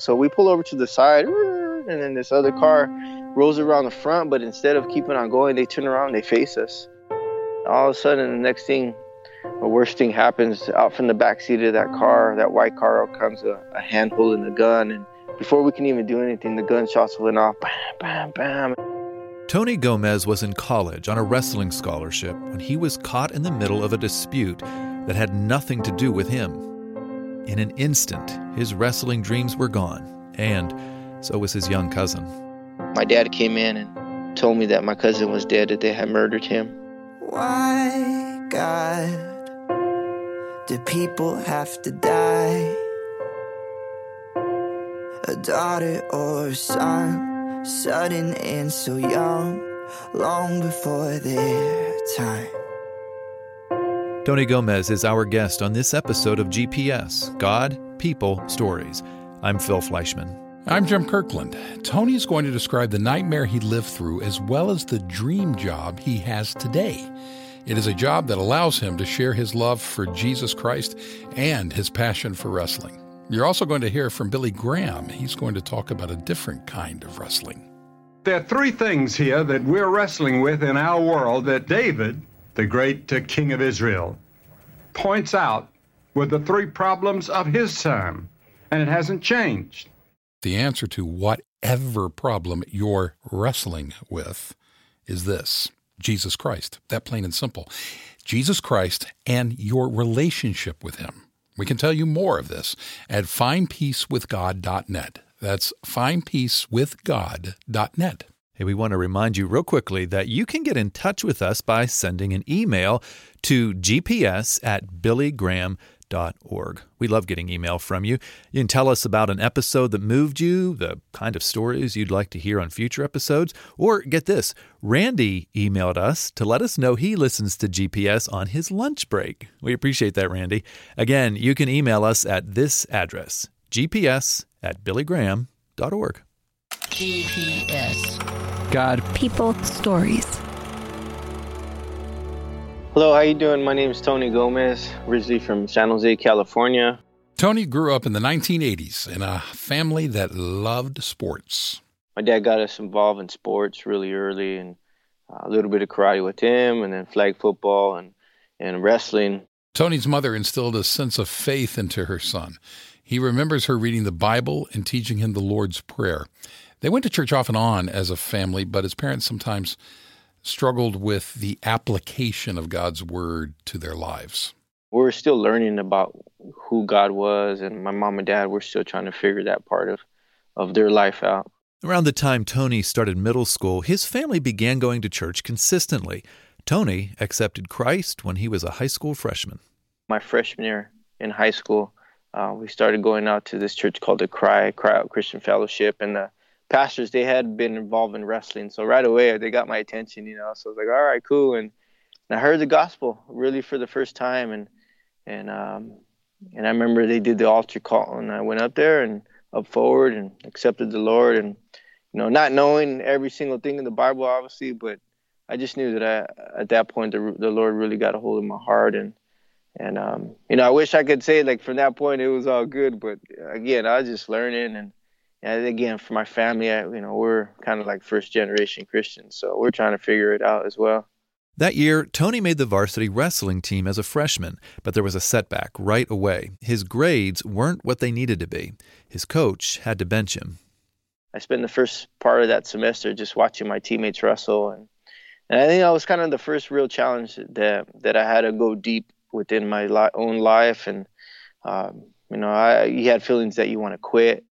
So we pull over to the side, and then this other car rolls around the front. But instead of keeping on going, they turn around, they face us. All of a sudden, the next thing, the worst thing happens. Out from the back seat of that car, that white car, out comes a, a hand holding a gun, and before we can even do anything, the gunshots went off. Bam, bam, bam. Tony Gomez was in college on a wrestling scholarship when he was caught in the middle of a dispute that had nothing to do with him. In an instant, his wrestling dreams were gone, and so was his young cousin. My dad came in and told me that my cousin was dead, that they had murdered him. Why, God, do people have to die? A daughter or a son, sudden and so young, long before their time. Tony Gomez is our guest on this episode of GPS God, People, Stories. I'm Phil Fleischman. I'm Jim Kirkland. Tony's going to describe the nightmare he lived through as well as the dream job he has today. It is a job that allows him to share his love for Jesus Christ and his passion for wrestling. You're also going to hear from Billy Graham. He's going to talk about a different kind of wrestling. There are three things here that we're wrestling with in our world that David, the great uh, king of Israel, points out were the three problems of his time, and it hasn't changed. The answer to whatever problem you're wrestling with is this Jesus Christ. That plain and simple. Jesus Christ and your relationship with Him. We can tell you more of this at findpeacewithgod.net. That's findpeacewithgod.net. Hey, we want to remind you real quickly that you can get in touch with us by sending an email to gps at billygraham.org. We love getting email from you. You can tell us about an episode that moved you, the kind of stories you'd like to hear on future episodes, or get this Randy emailed us to let us know he listens to GPS on his lunch break. We appreciate that, Randy. Again, you can email us at this address gps at billygraham.org. GPS. God, people, stories. Hello, how you doing? My name is Tony Gomez, originally from San Jose, California. Tony grew up in the 1980s in a family that loved sports. My dad got us involved in sports really early, and uh, a little bit of karate with him, and then flag football and, and wrestling. Tony's mother instilled a sense of faith into her son. He remembers her reading the Bible and teaching him the Lord's Prayer. They went to church off and on as a family, but his parents sometimes struggled with the application of God's word to their lives. We're still learning about who God was, and my mom and dad were still trying to figure that part of, of their life out. Around the time Tony started middle school, his family began going to church consistently. Tony accepted Christ when he was a high school freshman. My freshman year in high school, uh, we started going out to this church called the Cry, Cry Out Christian Fellowship, and the pastors they had been involved in wrestling. So right away they got my attention you know. So I was like all right cool. And, and I heard the gospel really for the first time. And and um and I remember they did the altar call and I went up there and up forward and accepted the Lord. And you know not knowing every single thing in the Bible obviously but I just knew that I at that point the the Lord really got a hold of my heart. And and um you know I wish I could say like from that point it was all good. But again I was just learning and and again for my family I, you know we're kind of like first generation christians so we're trying to figure it out as well. That year tony made the varsity wrestling team as a freshman but there was a setback right away. His grades weren't what they needed to be. His coach had to bench him. I spent the first part of that semester just watching my teammates wrestle and, and i think that was kind of the first real challenge that that i had to go deep within my li- own life and um, you know I, you had feelings that you want to quit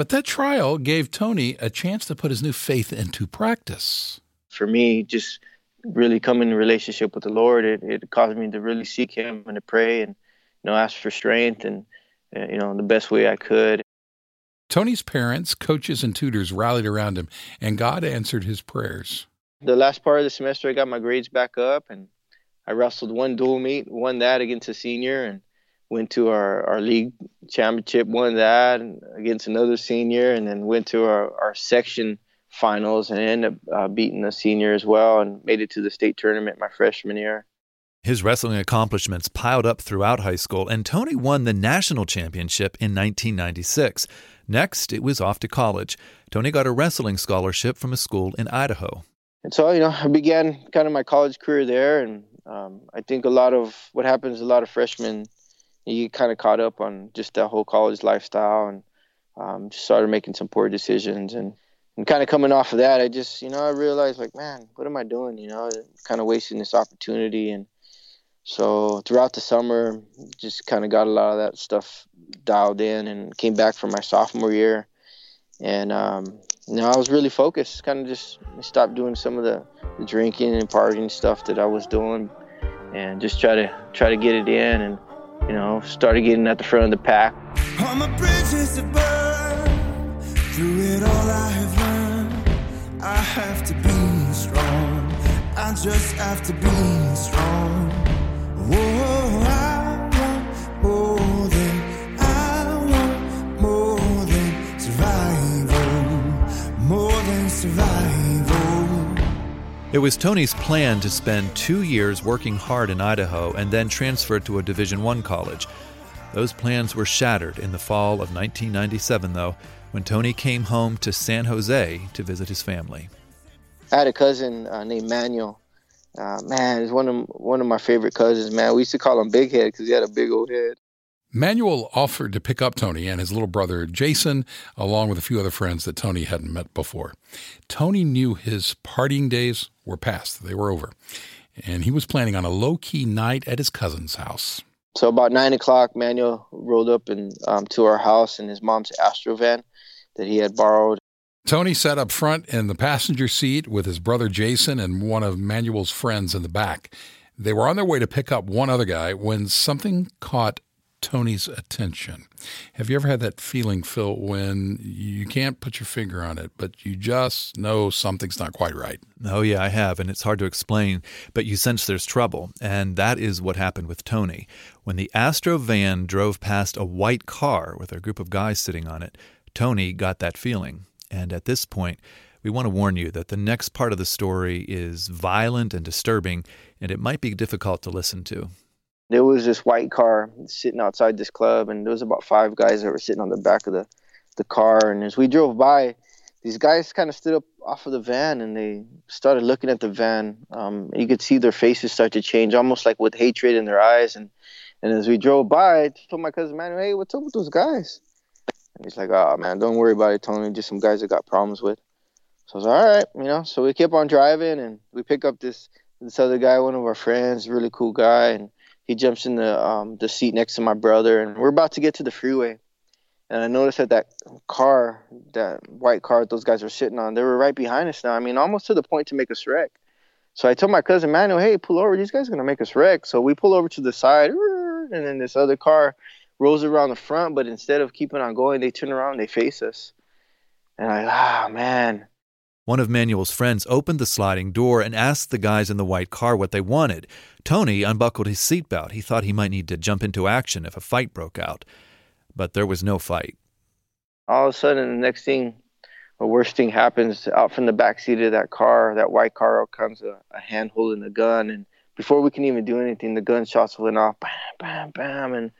but that trial gave Tony a chance to put his new faith into practice. For me, just really coming in relationship with the Lord, it, it caused me to really seek Him and to pray and you know ask for strength and uh, you know the best way I could. Tony's parents, coaches, and tutors rallied around him, and God answered his prayers. The last part of the semester, I got my grades back up, and I wrestled one dual meet, won that against a senior, and went to our, our league championship, won that against another senior, and then went to our, our section finals and ended up uh, beating a senior as well and made it to the state tournament my freshman year. His wrestling accomplishments piled up throughout high school, and Tony won the national championship in 1996. Next, it was off to college. Tony got a wrestling scholarship from a school in Idaho. And so, you know, I began kind of my college career there, and um, I think a lot of what happens, a lot of freshmen, you kind of caught up on just that whole college lifestyle, and um, just started making some poor decisions, and and kind of coming off of that, I just, you know, I realized like, man, what am I doing? You know, kind of wasting this opportunity, and so throughout the summer, just kind of got a lot of that stuff dialed in and came back for my sophomore year. And, um, you know, I was really focused, kind of just stopped doing some of the, the drinking and partying stuff that I was doing and just try to try to get it in and, you know, started getting at the front of the pack. Bridges. Through it all I have learned. I have to be strong. I just have to be strong. It was Tony's plan to spend two years working hard in Idaho and then transfer to a Division I college. Those plans were shattered in the fall of 1997, though, when Tony came home to San Jose to visit his family. I had a cousin uh, named Manuel uh, man, he's one of one of my favorite cousins. Man, we used to call him Big Head because he had a big old head. Manuel offered to pick up Tony and his little brother Jason, along with a few other friends that Tony hadn't met before. Tony knew his partying days were past; they were over, and he was planning on a low key night at his cousin's house. So about nine o'clock, Manuel rolled up and um, to our house in his mom's Astro van that he had borrowed. Tony sat up front in the passenger seat with his brother Jason and one of Manuel's friends in the back. They were on their way to pick up one other guy when something caught Tony's attention. Have you ever had that feeling, Phil, when you can't put your finger on it, but you just know something's not quite right? Oh, yeah, I have, and it's hard to explain, but you sense there's trouble. And that is what happened with Tony. When the Astro van drove past a white car with a group of guys sitting on it, Tony got that feeling. And at this point, we want to warn you that the next part of the story is violent and disturbing, and it might be difficult to listen to. There was this white car sitting outside this club, and there was about five guys that were sitting on the back of the, the car. And as we drove by, these guys kind of stood up off of the van and they started looking at the van. Um, you could see their faces start to change, almost like with hatred in their eyes. And and as we drove by, I told my cousin, "Man, hey, what's up with those guys?" And he's like, oh man, don't worry about it, Tony. Just some guys that got problems with. So I was all right, you know. So we kept on driving, and we pick up this this other guy, one of our friends, really cool guy, and he jumps in the um, the seat next to my brother, and we're about to get to the freeway, and I noticed that that car, that white car those guys were sitting on, they were right behind us now. I mean, almost to the point to make us wreck. So I told my cousin Manuel, hey, pull over. These guys are gonna make us wreck. So we pull over to the side, and then this other car rolls around the front, but instead of keeping on going, they turn around they face us. And I, ah, man. One of Manuel's friends opened the sliding door and asked the guys in the white car what they wanted. Tony unbuckled his seatbelt. He thought he might need to jump into action if a fight broke out. But there was no fight. All of a sudden, the next thing, the worst thing happens out from the back seat of that car, that white car, out comes a, a hand holding a gun. And before we can even do anything, the gunshots went off, bam, bam, bam. And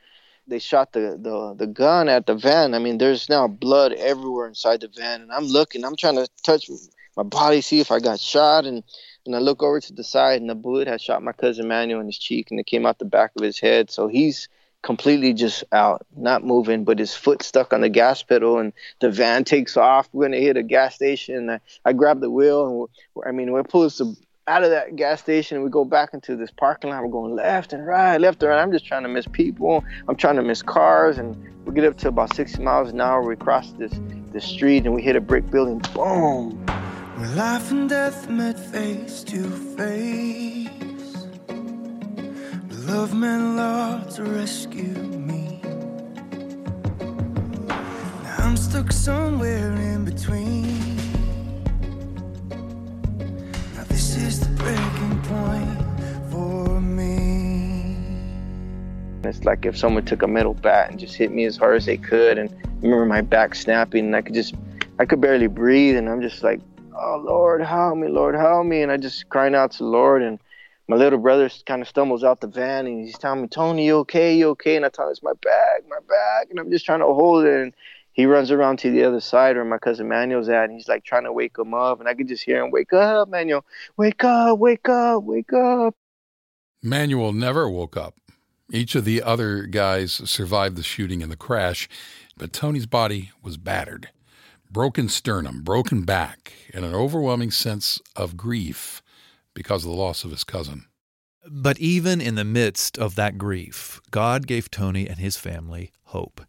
they shot the, the the gun at the van. I mean, there's now blood everywhere inside the van, and I'm looking. I'm trying to touch my body, see if I got shot, and and I look over to the side, and the bullet had shot my cousin Manuel in his cheek, and it came out the back of his head. So he's completely just out, not moving, but his foot stuck on the gas pedal, and the van takes off. We're gonna hit a gas station. I, I grab the wheel, and I mean, we're pulling some out of that gas station we go back into this parking lot. We're going left and right, left and right. I'm just trying to miss people. I'm trying to miss cars. And we get up to about 60 miles an hour. We cross this, this street and we hit a brick building. Boom. Where life and death met face to face. Love meant love to rescue me. Now I'm stuck somewhere in between. Now this is the breaking point for me. It's like if someone took a metal bat and just hit me as hard as they could, and I remember my back snapping, and I could just, I could barely breathe, and I'm just like, oh Lord, help me, Lord, help me, and I just crying out to the Lord, and my little brother kind of stumbles out the van and he's telling me, Tony, you okay? You okay? And I tell him, it's my bag, my bag. And I'm just trying to hold it. And he runs around to the other side where my cousin Manuel's at. And he's like trying to wake him up. And I could just hear him, wake up, Manuel. Wake up, wake up, wake up. Manuel never woke up. Each of the other guys survived the shooting and the crash, but Tony's body was battered. Broken sternum, broken back, and an overwhelming sense of grief because of the loss of his cousin. But even in the midst of that grief, God gave Tony and his family hope.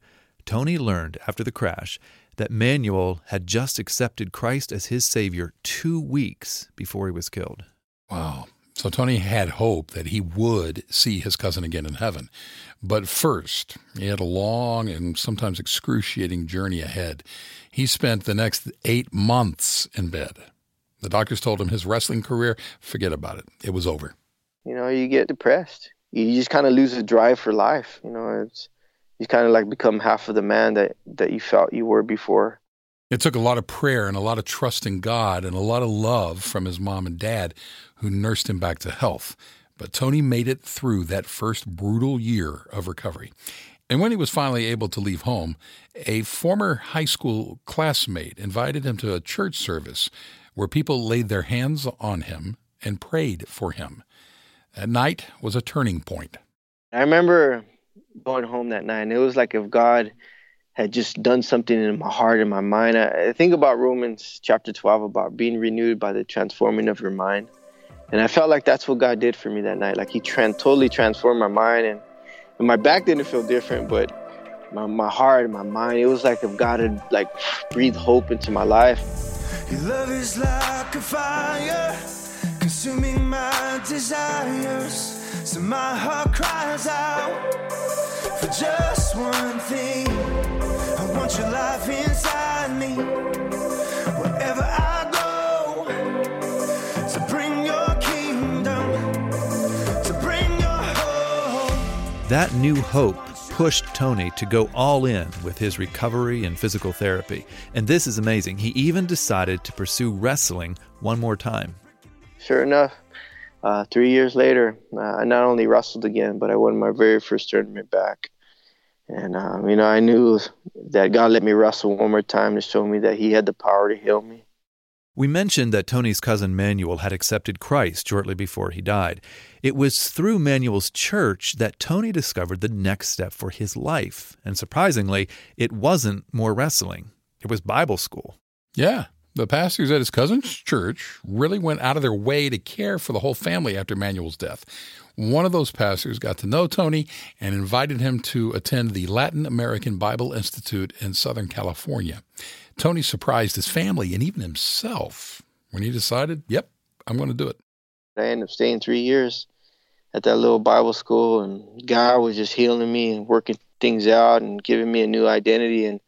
Tony learned after the crash that Manuel had just accepted Christ as his Savior two weeks before he was killed. Wow. So Tony had hope that he would see his cousin again in heaven. But first, he had a long and sometimes excruciating journey ahead. He spent the next eight months in bed. The doctors told him his wrestling career, forget about it. It was over. You know, you get depressed. You just kind of lose the drive for life. You know, it's you kind of like become half of the man that that you felt you were before. It took a lot of prayer and a lot of trust in God and a lot of love from his mom and dad who nursed him back to health. But Tony made it through that first brutal year of recovery. And when he was finally able to leave home, a former high school classmate invited him to a church service where people laid their hands on him and prayed for him. That night was a turning point. I remember going home that night, and it was like if God had just done something in my heart and my mind. I, think about Romans chapter 12 about being renewed by the transforming of your mind. And I felt like that's what God did for me that night. Like He totally transformed my mind, and, and my back didn't feel different, but my, my heart and my mind, it was like if God had like breathed hope into my life. Your love is like a fire, consuming my desires. So my heart cries out for just one thing. I your life inside me. Wherever I go, to bring your kingdom, to bring your hope. That new hope pushed Tony to go all in with his recovery and physical therapy. And this is amazing. He even decided to pursue wrestling one more time. Sure enough, uh, three years later, uh, I not only wrestled again, but I won my very first tournament back. And, um, you know, I knew that God let me wrestle one more time to show me that He had the power to heal me. We mentioned that Tony's cousin Manuel had accepted Christ shortly before he died. It was through Manuel's church that Tony discovered the next step for his life. And surprisingly, it wasn't more wrestling, it was Bible school. Yeah. The pastors at his cousin's church really went out of their way to care for the whole family after Manuel's death. One of those pastors got to know Tony and invited him to attend the Latin American Bible Institute in Southern California. Tony surprised his family and even himself when he decided, yep, I'm going to do it. I ended up staying three years at that little Bible school, and God was just healing me and working things out and giving me a new identity. And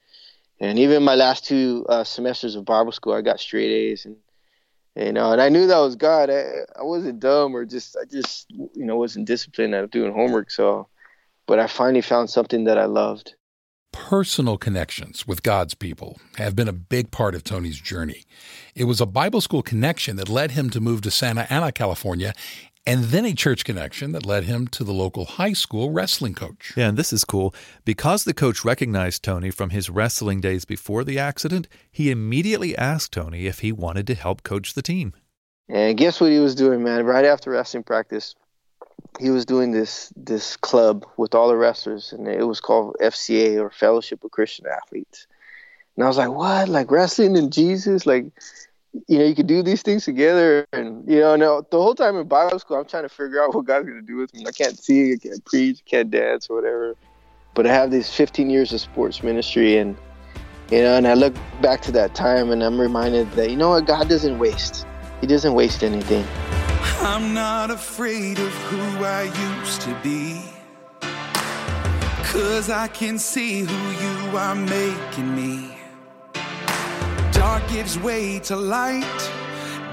and even my last two uh, semesters of Bible school, I got straight A's, and you know, and I knew that was God. I, I wasn't dumb or just I just you know wasn't disciplined at doing homework. So, but I finally found something that I loved personal connections with God's people have been a big part of Tony's journey. It was a Bible school connection that led him to move to Santa Ana, California, and then a church connection that led him to the local high school wrestling coach. Yeah, and this is cool. Because the coach recognized Tony from his wrestling days before the accident, he immediately asked Tony if he wanted to help coach the team. And guess what he was doing, man? Right after wrestling practice, he was doing this this club with all the wrestlers, and it was called FCA or Fellowship of Christian Athletes. And I was like, what? Like wrestling and Jesus? Like, you know, you could do these things together. And you know, now the whole time in Bible school, I'm trying to figure out what God's gonna do with me. I can't sing, I can't preach, I can't dance or whatever. But I have these 15 years of sports ministry, and you know, and I look back to that time, and I'm reminded that you know what, God doesn't waste. He doesn't waste anything. I'm not afraid of who I used to be. Cause I can see who you are making me. Dark gives way to light,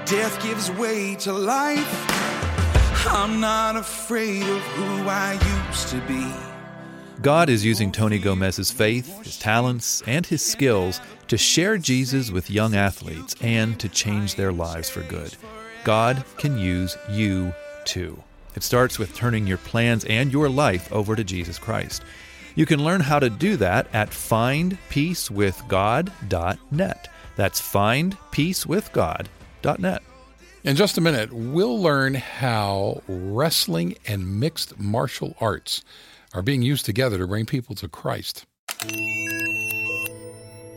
death gives way to life. I'm not afraid of who I used to be. God is using Tony Gomez's faith, his talents, and his skills to share Jesus with young athletes and to change their lives for good. God can use you too. It starts with turning your plans and your life over to Jesus Christ. You can learn how to do that at findpeacewithgod.net. That's findpeacewithgod.net. In just a minute, we'll learn how wrestling and mixed martial arts are being used together to bring people to Christ.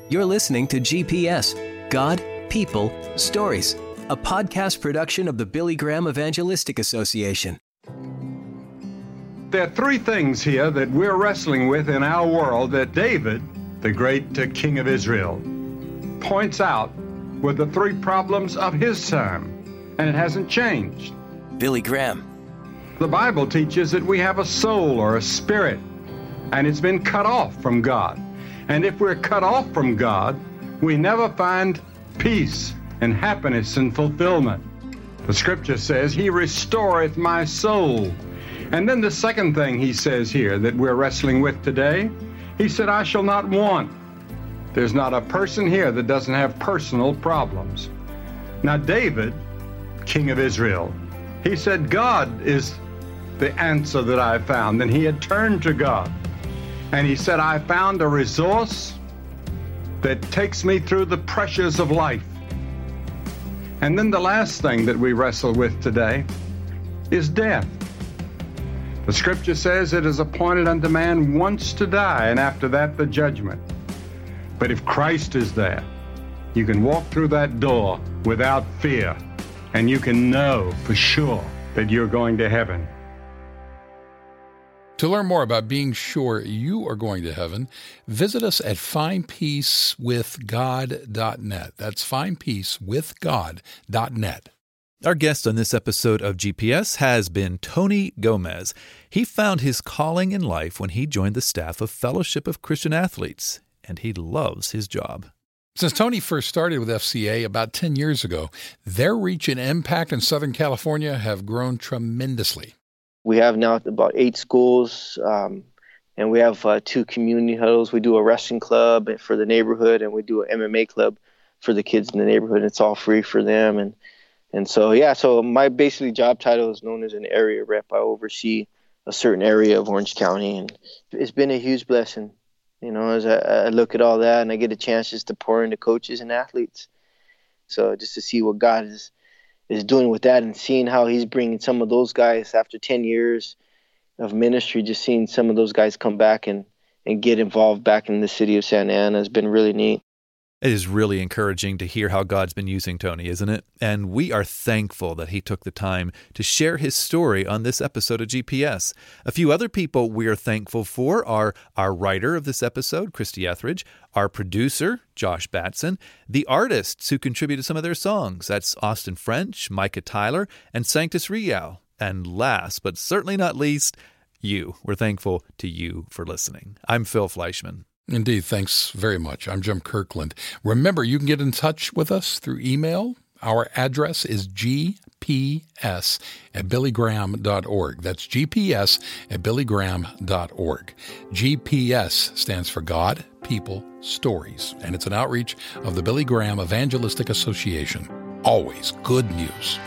You're listening to GPS God, People, Stories, a podcast production of the Billy Graham Evangelistic Association. There are three things here that we're wrestling with in our world that David, the great uh, king of Israel, points out were the three problems of his time, and it hasn't changed. Billy Graham. The Bible teaches that we have a soul or a spirit, and it's been cut off from God. And if we're cut off from God, we never find peace and happiness and fulfillment. The scripture says, He restoreth my soul. And then the second thing he says here that we're wrestling with today, he said, I shall not want. There's not a person here that doesn't have personal problems. Now, David, king of Israel, he said, God is the answer that I found. And he had turned to God. And he said, I found a resource that takes me through the pressures of life. And then the last thing that we wrestle with today is death. The scripture says it is appointed unto man once to die, and after that, the judgment. But if Christ is there, you can walk through that door without fear, and you can know for sure that you're going to heaven. To learn more about being sure you are going to heaven, visit us at findpeacewithgod.net. That's findpeacewithgod.net. Our guest on this episode of GPS has been Tony Gomez. He found his calling in life when he joined the staff of Fellowship of Christian Athletes, and he loves his job. Since Tony first started with FCA about 10 years ago, their reach and impact in Southern California have grown tremendously. We have now about eight schools, um, and we have uh, two community huddles. We do a wrestling club for the neighborhood, and we do an MMA club for the kids in the neighborhood. It's all free for them, and and so yeah. So my basically job title is known as an area rep. I oversee a certain area of Orange County, and it's been a huge blessing. You know, as I, I look at all that, and I get a chance just to pour into coaches and athletes. So just to see what God is is doing with that and seeing how he's bringing some of those guys after 10 years of ministry just seeing some of those guys come back and and get involved back in the city of Santa Ana has been really neat. It is really encouraging to hear how God's been using Tony, isn't it? And we are thankful that he took the time to share his story on this episode of GPS. A few other people we are thankful for are our writer of this episode, Christy Etheridge, our producer, Josh Batson, the artists who contributed some of their songs. That's Austin French, Micah Tyler, and Sanctus Real. And last but certainly not least, you. We're thankful to you for listening. I'm Phil Fleischman. Indeed. Thanks very much. I'm Jim Kirkland. Remember, you can get in touch with us through email. Our address is gps at billygraham.org. That's gps at billygraham.org. GPS stands for God, People, Stories, and it's an outreach of the Billy Graham Evangelistic Association. Always good news.